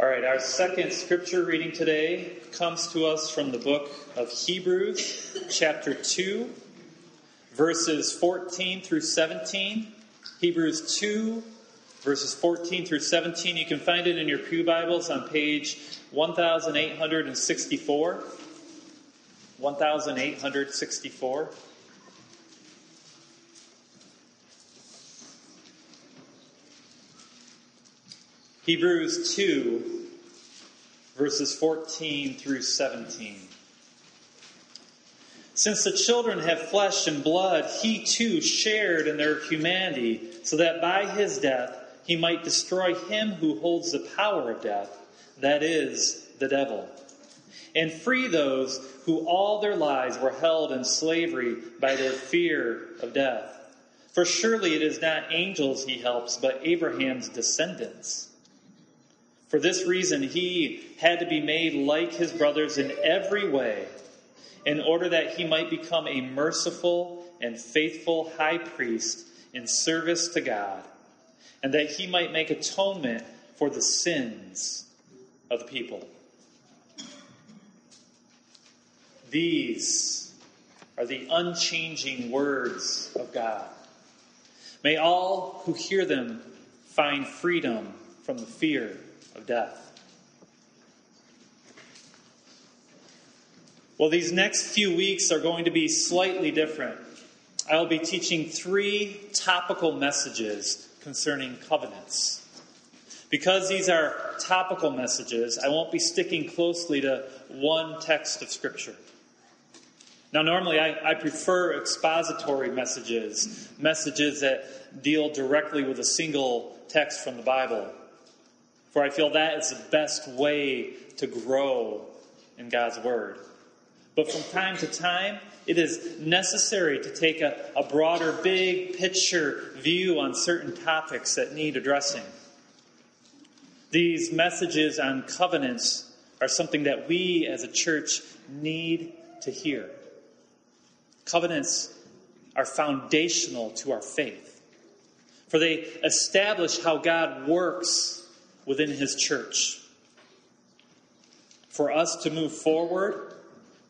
All right, our second scripture reading today comes to us from the book of Hebrews, chapter 2, verses 14 through 17. Hebrews 2, verses 14 through 17. You can find it in your Pew Bibles on page 1864. 1864. Hebrews 2, verses 14 through 17. Since the children have flesh and blood, he too shared in their humanity, so that by his death he might destroy him who holds the power of death, that is, the devil, and free those who all their lives were held in slavery by their fear of death. For surely it is not angels he helps, but Abraham's descendants. For this reason, he had to be made like his brothers in every way, in order that he might become a merciful and faithful high priest in service to God, and that he might make atonement for the sins of the people. These are the unchanging words of God. May all who hear them find freedom from the fear of death. Well, these next few weeks are going to be slightly different. I'll be teaching three topical messages concerning covenants. Because these are topical messages, I won't be sticking closely to one text of Scripture. Now, normally I, I, prefer expository messages, messages that deal directly with a single text from the Bible for I feel that is the best way to grow in God's Word. But from time to time, it is necessary to take a, a broader, big picture view on certain topics that need addressing. These messages on covenants are something that we as a church need to hear. Covenants are foundational to our faith, for they establish how God works within His church. For us to move forward,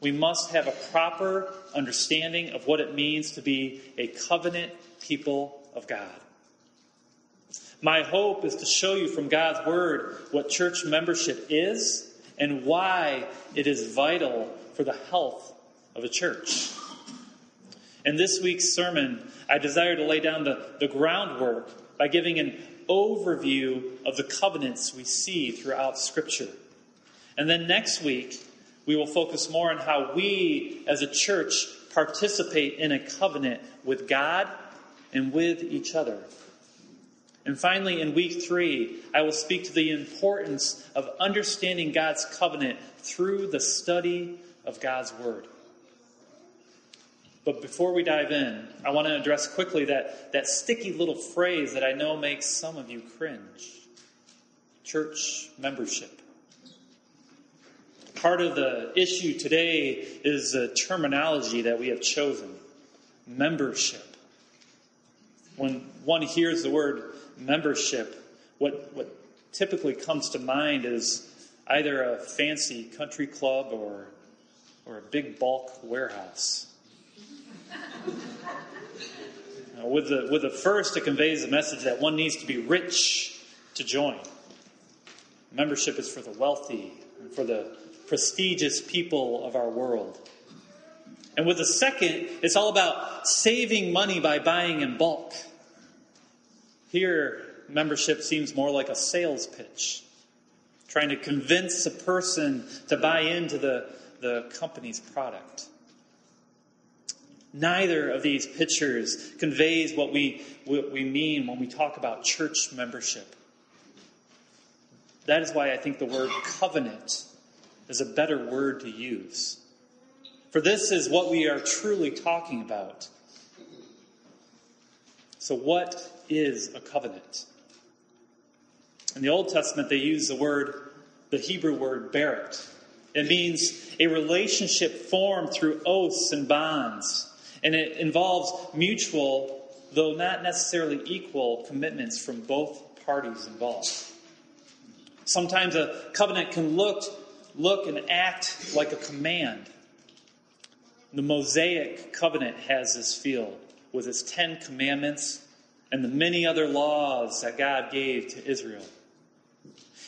we must have a proper understanding of what it means to be a covenant people of God. My hope is to show you from God's Word what church membership is and why it is vital for the health of a church. In this week's sermon, I desire to lay down the, the groundwork by giving an overview of the covenants we see throughout Scripture. And then next week, we will focus more on how we as a church participate in a covenant with God and with each other. And finally, in week three, I will speak to the importance of understanding God's covenant through the study of God's Word. But before we dive in, I want to address quickly that, that sticky little phrase that I know makes some of you cringe church membership. Part of the issue today is the terminology that we have chosen membership. When one hears the word membership, what, what typically comes to mind is either a fancy country club or, or a big bulk warehouse. Uh, with, the, with the first, it conveys the message that one needs to be rich to join. Membership is for the wealthy and for the prestigious people of our world. And with the second, it's all about saving money by buying in bulk. Here, membership seems more like a sales pitch, trying to convince a person to buy into the, the company's product. Neither of these pictures conveys what we, what we mean when we talk about church membership. That is why I think the word covenant is a better word to use. For this is what we are truly talking about. So, what is a covenant? In the Old Testament, they use the word, the Hebrew word, berit. It means a relationship formed through oaths and bonds and it involves mutual, though not necessarily equal, commitments from both parties involved. Sometimes a covenant can look, look and act like a command. The Mosaic covenant has this feel with its Ten Commandments and the many other laws that God gave to Israel.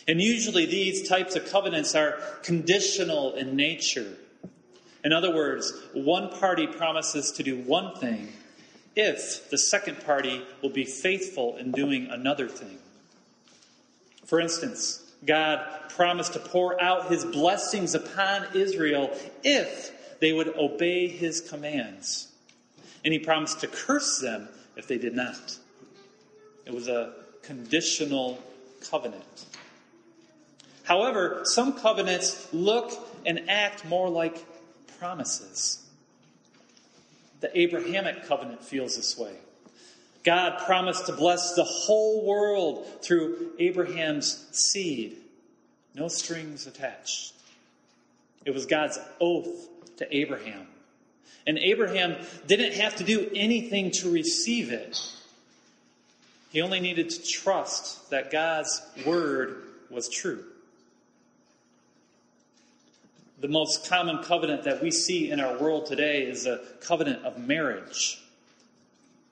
And usually these types of covenants are conditional in nature. In other words, one party promises to do one thing if the second party will be faithful in doing another thing. For instance, God promised to pour out his blessings upon Israel if they would obey his commands. And he promised to curse them if they did not. It was a conditional covenant. However, some covenants look and act more like promises. The Abrahamic covenant feels this way. God promised to bless the whole world through Abraham's seed, no strings attached. It was God's oath to Abraham. And Abraham didn't have to do anything to receive it. He only needed to trust that God's word was true. The most common covenant that we see in our world today is a covenant of marriage.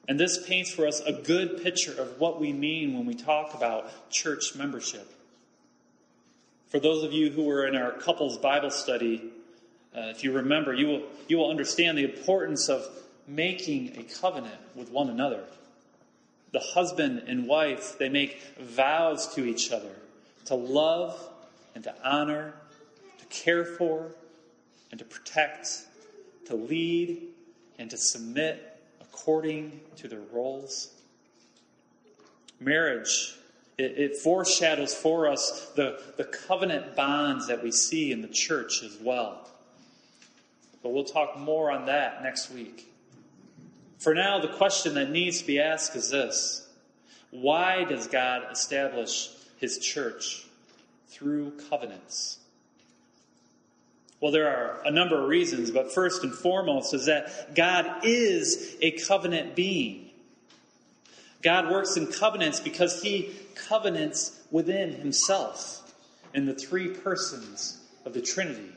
And this paints for us a good picture of what we mean when we talk about church membership. For those of you who were in our couples Bible study, uh, if you remember, you will, you will understand the importance of making a covenant with one another. The husband and wife, they make vows to each other to love and to honor care for and to protect, to lead and to submit according to their roles. Marriage, it, it, foreshadows for us the, the covenant bonds that we see in the church as well. But we'll talk more on that next week. For now, the question that needs to be asked is this Why does God establish his church? Through covenants. Well, there are a number of reasons, but first and foremost is that God is a covenant being. God works in covenants because he covenants within himself in the three persons of the Trinity.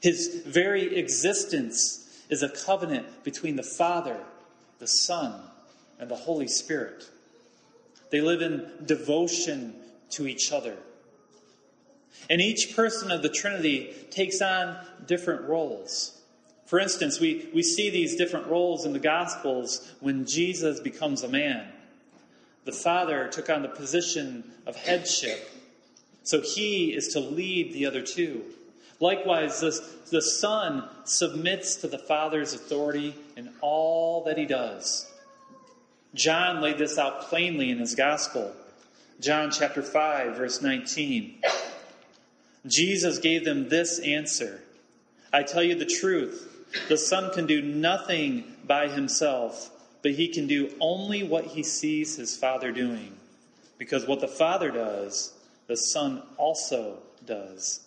His very existence is a covenant between the Father, the Son, and the Holy Spirit. They live in devotion to each other. And each person of the Trinity takes on different roles. For instance, we, we see these different roles in the Gospels when Jesus becomes a man. The Father took on the position of headship, so he is to lead the other two. Likewise, the, the Son submits to the Father's authority in all that he does. John laid this out plainly in his Gospel. John chapter 5, verse 19. Jesus gave them this answer I tell you the truth. The Son can do nothing by himself, but he can do only what he sees his Father doing. Because what the Father does, the Son also does.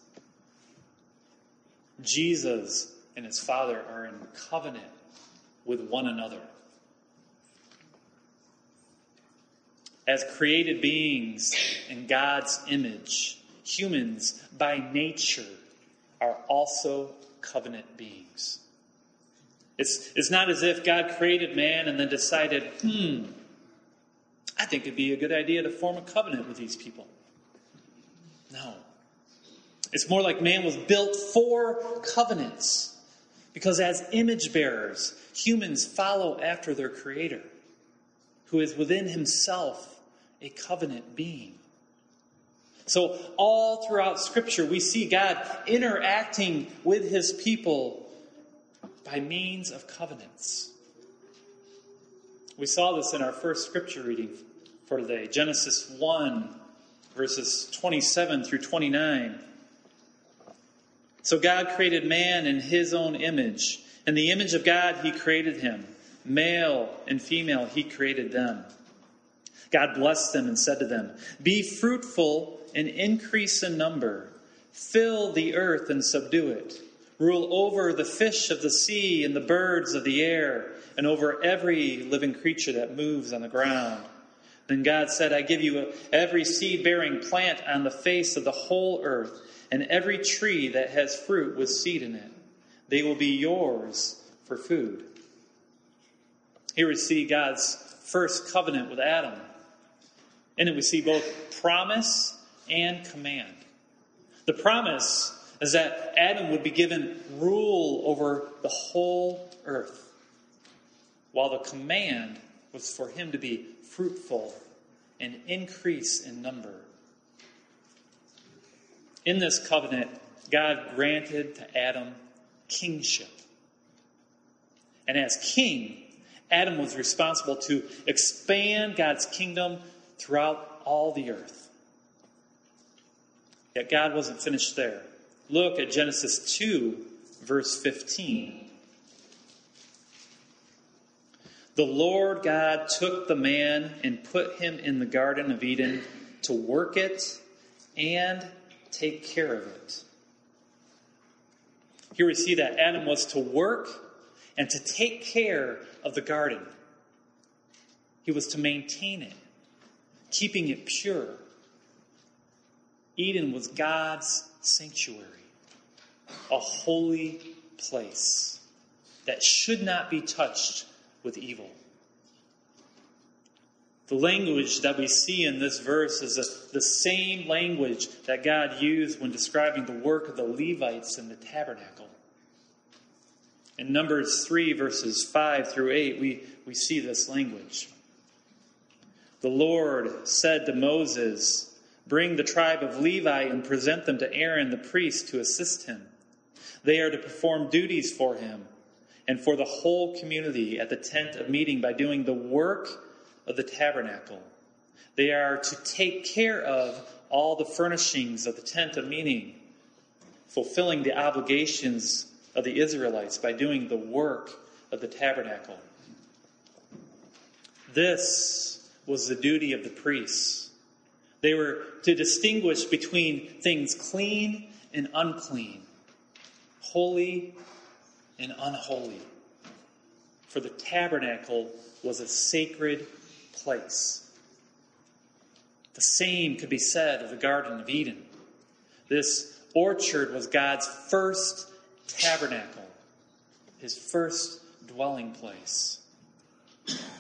Jesus and his Father are in covenant with one another. As created beings in God's image, humans by nature are also covenant beings. It's, it's not as if God created man and then decided, hmm, I think it'd be a good idea to form a covenant with these people. No. It's more like man was built for covenants. Because as image bearers, humans follow after their creator, who is within himself a covenant being. So, all throughout Scripture, we see God interacting with his people by means of covenants. We saw this in our first Scripture reading for today Genesis 1, verses 27 through 29. So, God created man in his own image. In the image of God, he created him. Male and female, he created them. God blessed them and said to them, Be fruitful and increase in number. Fill the earth and subdue it. Rule over the fish of the sea and the birds of the air, and over every living creature that moves on the ground. Then God said, I give you every seed bearing plant on the face of the whole earth, and every tree that has fruit with seed in it. They will be yours for food. Here we see God's first covenant with Adam. In it, we see both promise and command. The promise is that Adam would be given rule over the whole earth, while the command was for him to be fruitful and increase in number. In this covenant, God granted to Adam kingship. And as king, Adam was responsible to expand God's kingdom throughout all the earth. Yet God wasn't finished there. Look at Genesis 2, verse 15. The Lord God took the man and put him in the Garden of Eden to work it and take care of it. Here we see that Adam was to work and to take care of the garden. He was to maintain it, keeping it pure. Eden was God's sanctuary, a holy place that should not be touched with evil. The language that we see in this verse is a, the same language that God used when describing the work of the Levites in the tabernacle. In Numbers 3, verses 5 through 8, we, we see this language. The Lord said to Moses, Bring the tribe of Levi and present them to Aaron the priest to assist him. They are to perform duties for him and for the whole community at the tent of meeting by doing the work of the tabernacle. They are to take care of all the furnishings of the tent of meeting, fulfilling the obligations of the Israelites by doing the work of the tabernacle. This was the duty of the priests. They were to distinguish between things clean and unclean, holy and unholy. For the tabernacle was a sacred place. The same could be said of the Garden of Eden. This orchard was God's first tabernacle, his first dwelling place.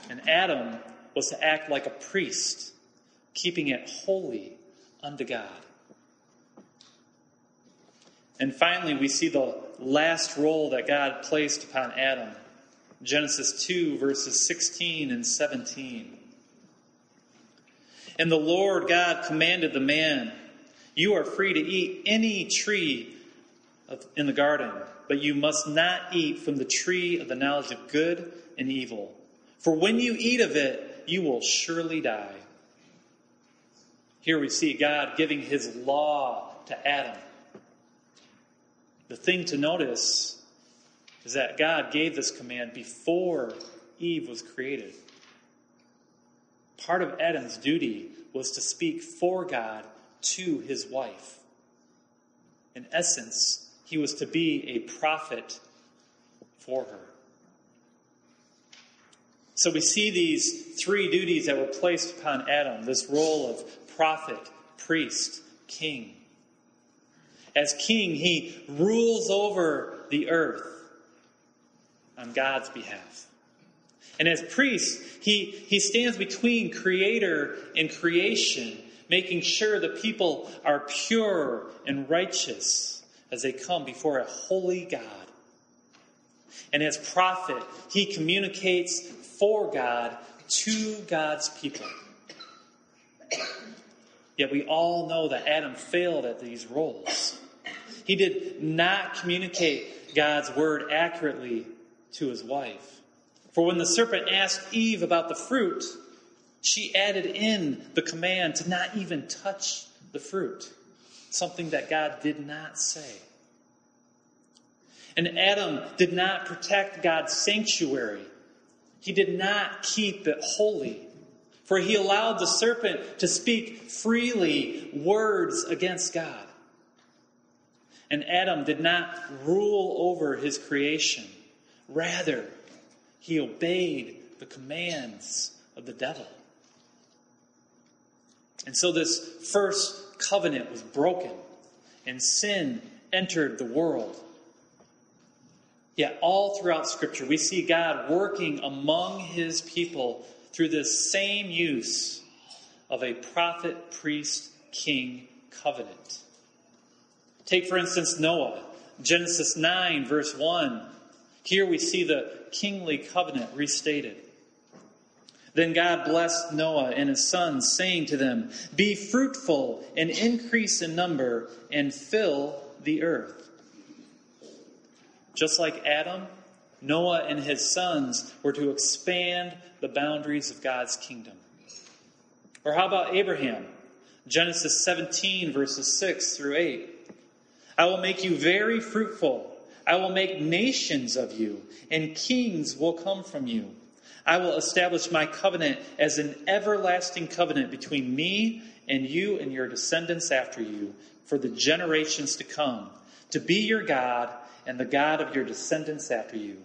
And Adam was to act like a priest, keeping it holy unto God. And finally, we see the last role that God placed upon Adam Genesis 2, verses 16 and 17. And the Lord God commanded the man, You are free to eat any tree in the garden, but you must not eat from the tree of the knowledge of good and evil. For when you eat of it, you will surely die. Here we see God giving his law to Adam. The thing to notice is that God gave this command before Eve was created. Part of Adam's duty was to speak for God to his wife. In essence, he was to be a prophet for her. So we see these three duties that were placed upon Adam this role of prophet, priest, king. As king, he rules over the earth on God's behalf. And as priest, he, he stands between creator and creation, making sure the people are pure and righteous as they come before a holy God. And as prophet, he communicates for God to God's people. Yet we all know that Adam failed at these roles. He did not communicate God's word accurately to his wife. For when the serpent asked Eve about the fruit, she added in the command to not even touch the fruit, something that God did not say. And Adam did not protect God's sanctuary. He did not keep it holy. For he allowed the serpent to speak freely words against God. And Adam did not rule over his creation. Rather, he obeyed the commands of the devil. And so this first covenant was broken, and sin entered the world. Yet, all throughout Scripture, we see God working among his people through this same use of a prophet, priest, king covenant. Take, for instance, Noah, Genesis 9, verse 1. Here we see the kingly covenant restated. Then God blessed Noah and his sons, saying to them, Be fruitful and increase in number and fill the earth. Just like Adam, Noah and his sons were to expand the boundaries of God's kingdom. Or how about Abraham? Genesis 17, verses 6 through 8. I will make you very fruitful. I will make nations of you, and kings will come from you. I will establish my covenant as an everlasting covenant between me and you and your descendants after you for the generations to come, to be your God and the God of your descendants after you.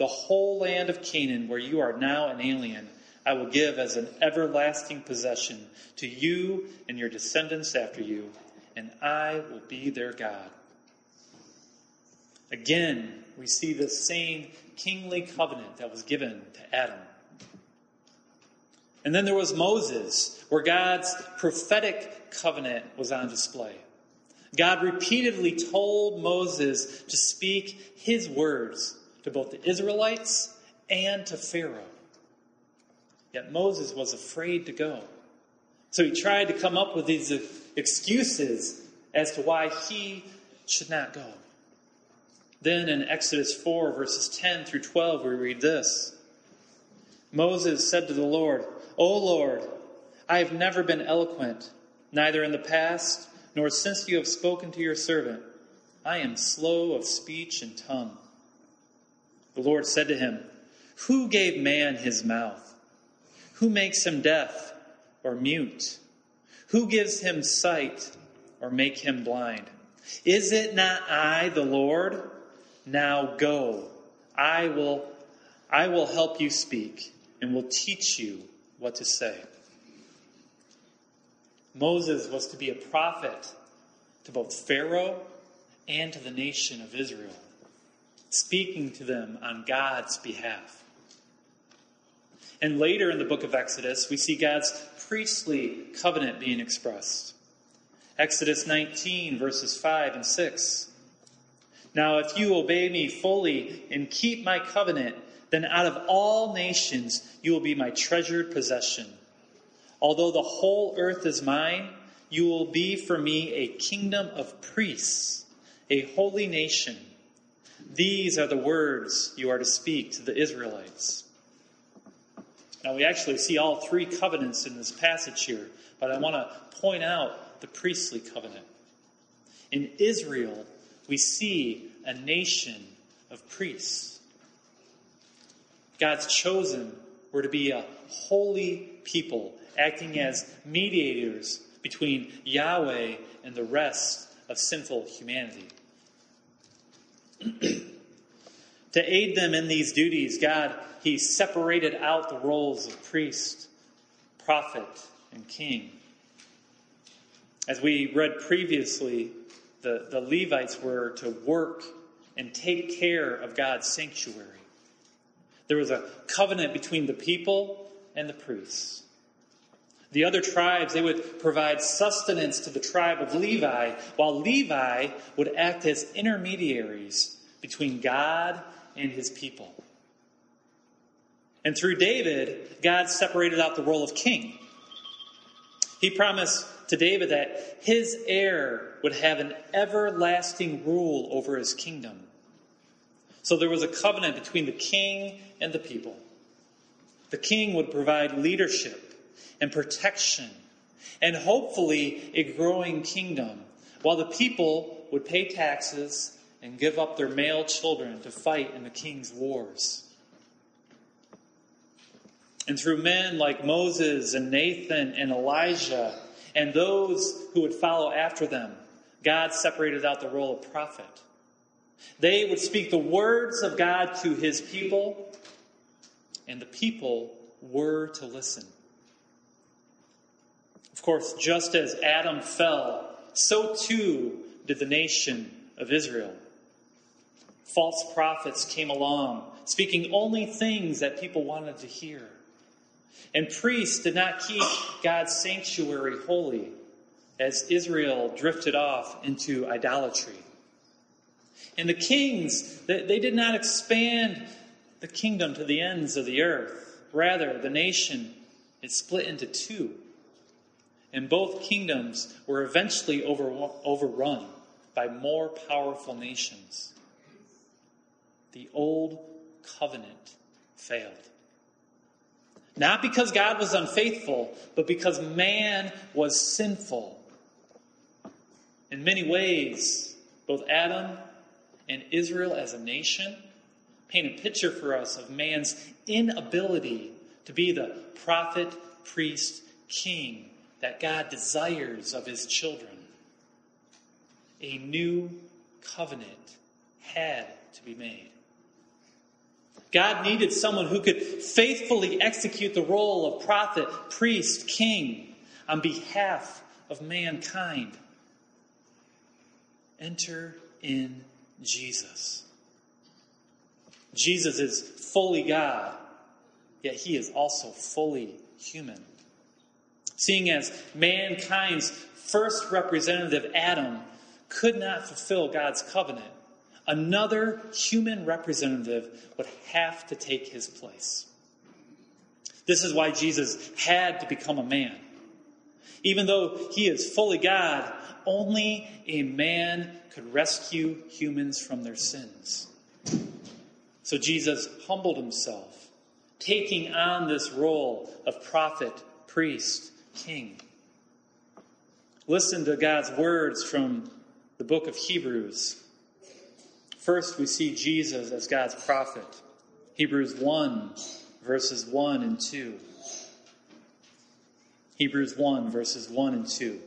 The whole land of Canaan, where you are now an alien, I will give as an everlasting possession to you and your descendants after you, and I will be their God. Again, we see the same kingly covenant that was given to Adam. And then there was Moses, where God's prophetic covenant was on display. God repeatedly told Moses to speak his words to both the Israelites and to Pharaoh. Yet Moses was afraid to go. So he tried to come up with these excuses as to why he should not go. Then in Exodus 4, verses 10 through 12, we read this Moses said to the Lord, O Lord, I have never been eloquent, neither in the past nor since you have spoken to your servant. I am slow of speech and tongue. The Lord said to him, Who gave man his mouth? Who makes him deaf or mute? Who gives him sight or make him blind? Is it not I, the Lord? Now go. I will I will help you speak and will teach you what to say. Moses was to be a prophet to both Pharaoh and to the nation of Israel, speaking to them on God's behalf. And later in the book of Exodus, we see God's priestly covenant being expressed. Exodus 19, verses 5 and 6. Now, if you obey me fully and keep my covenant, then out of all nations you will be my treasured possession. Although the whole earth is mine, you will be for me a kingdom of priests, a holy nation. These are the words you are to speak to the Israelites. Now, we actually see all three covenants in this passage here, but I want to point out the priestly covenant. In Israel, we see a nation of priests. God's chosen were to be a holy people, acting as mediators between Yahweh and the rest of sinful humanity. to aid them in these duties, God he separated out the roles of priest, prophet, and king. As we read previously, the, the Levites were to work and take care of God's sanctuary. There was a covenant between the people and the priests. The other tribes, they would provide sustenance to the tribe of Levi, while Levi would act as intermediaries between God and his people. And through David, God separated out the role of king. He promised to David that his heir would have an everlasting rule over his kingdom. So there was a covenant between the king and the people. The king would provide leadership and protection and hopefully a growing kingdom, while the people would pay taxes and give up their male children to fight in the king's wars. And through men like Moses and Nathan and Elijah and those who would follow after them, God separated out the role of prophet. They would speak the words of God to his people, and the people were to listen. Of course, just as Adam fell, so too did the nation of Israel. False prophets came along, speaking only things that people wanted to hear. And priests did not keep God's sanctuary holy as Israel drifted off into idolatry. And the kings, they did not expand the kingdom to the ends of the earth. Rather, the nation, it split into two. And both kingdoms were eventually over, overrun by more powerful nations. The old covenant failed. Not because God was unfaithful, but because man was sinful. In many ways, both Adam and Israel as a nation paint a picture for us of man's inability to be the prophet, priest, king that God desires of his children. A new covenant had to be made. God needed someone who could faithfully execute the role of prophet, priest, king on behalf of mankind. Enter in Jesus. Jesus is fully God, yet he is also fully human. Seeing as mankind's first representative, Adam, could not fulfill God's covenant, another human representative would have to take his place. This is why Jesus had to become a man. Even though he is fully God, only a man could rescue humans from their sins. So Jesus humbled himself, taking on this role of prophet, priest, king. Listen to God's words from the book of Hebrews. First, we see Jesus as God's prophet. Hebrews 1, verses 1 and 2. Hebrews 1, verses 1 and 2.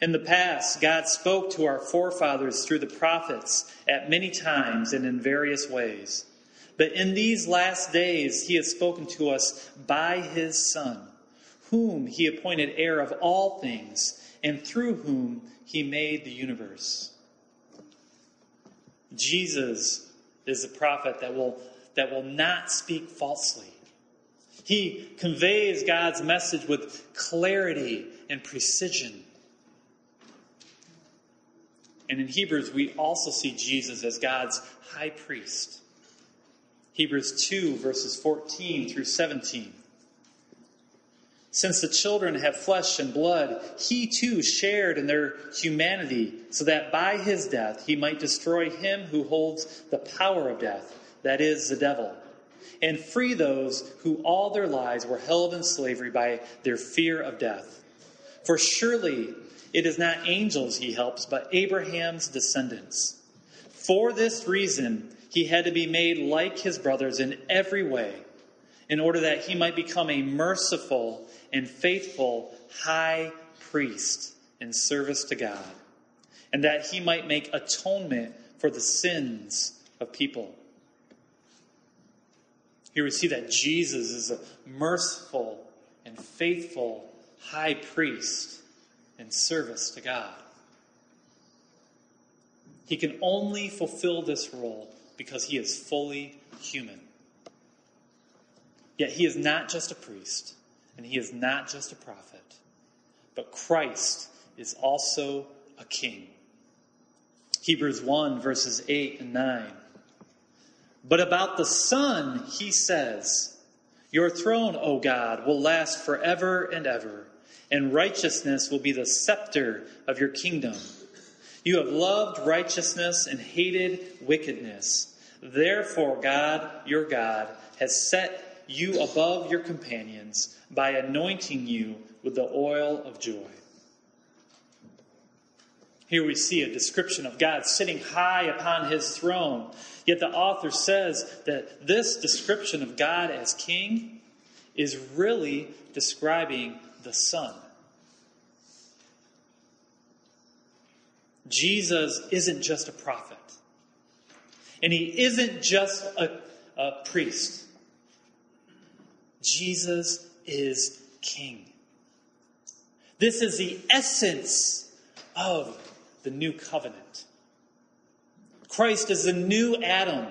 In the past, God spoke to our forefathers through the prophets at many times and in various ways. But in these last days, He has spoken to us by His Son, whom He appointed heir of all things, and through whom He made the universe. Jesus is the prophet that will, that will not speak falsely. He conveys God's message with clarity and precision. And in Hebrews, we also see Jesus as God's high priest. Hebrews 2, verses 14 through 17. Since the children have flesh and blood, he too shared in their humanity, so that by his death he might destroy him who holds the power of death, that is, the devil, and free those who all their lives were held in slavery by their fear of death. For surely it is not angels he helps, but Abraham's descendants. For this reason, he had to be made like his brothers in every way, in order that he might become a merciful and faithful high priest in service to God, and that he might make atonement for the sins of people. Here we see that Jesus is a merciful and faithful high priest in service to God. He can only fulfill this role because he is fully human. Yet he is not just a priest, and he is not just a prophet, but Christ is also a king. Hebrews 1, verses 8 and 9. But about the Son, he says, Your throne, O God, will last forever and ever and righteousness will be the scepter of your kingdom. You have loved righteousness and hated wickedness. Therefore, God, your God, has set you above your companions by anointing you with the oil of joy. Here we see a description of God sitting high upon his throne. Yet the author says that this description of God as king is really describing the Son. Jesus isn't just a prophet, and he isn't just a, a priest. Jesus is king. This is the essence of the new covenant. Christ is the new Adam,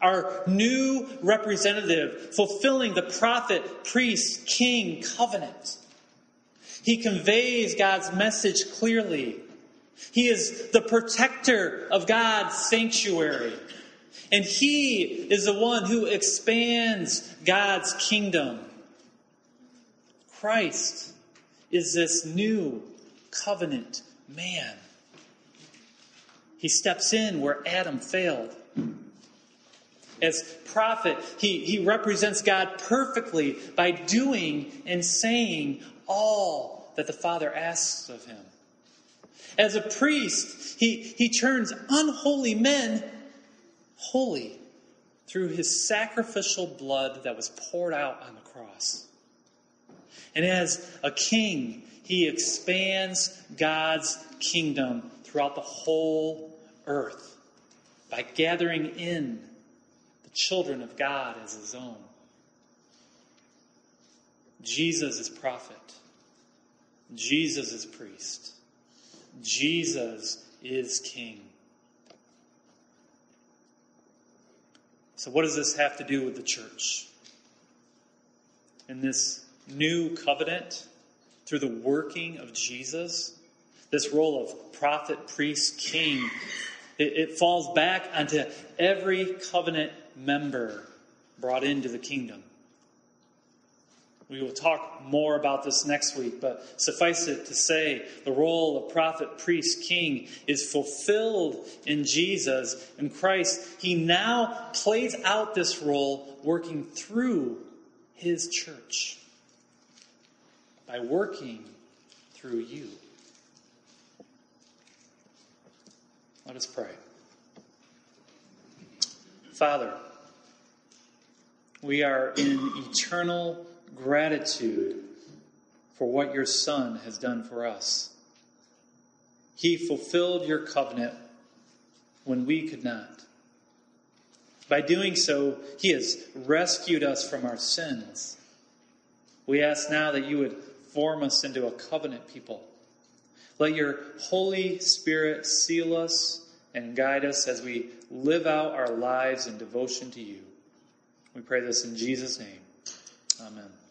our new representative, fulfilling the prophet, priest, king covenant. He conveys God's message clearly. He is the protector of God's sanctuary. And He is the one who expands God's kingdom. Christ is this new covenant man. He steps in where Adam failed. As prophet, he, he represents God perfectly by doing and saying all that the Father asks of him. As a priest, he, he turns unholy men holy through his sacrificial blood that was poured out on the cross. And as a king, he expands God's kingdom throughout the whole earth by gathering in the children of God as his own. Jesus is prophet. Jesus is priest. Jesus is king. So, what does this have to do with the church? In this new covenant, through the working of Jesus, this role of prophet, priest, king, it, it falls back onto every covenant member brought into the kingdom. We will talk more about this next week, but suffice it to say, the role of prophet, priest, king is fulfilled in Jesus. In Christ, he now plays out this role working through his church by working through you. Let us pray. Father, we are in eternal gratitude for what your Son has done for us. He fulfilled your covenant when we could not. By doing so, He has rescued us from our sins. We ask now that you would form us into a covenant people. Let your Holy Spirit seal us and guide us as we live out our lives in devotion to you. We pray this in Jesus' name. Amen.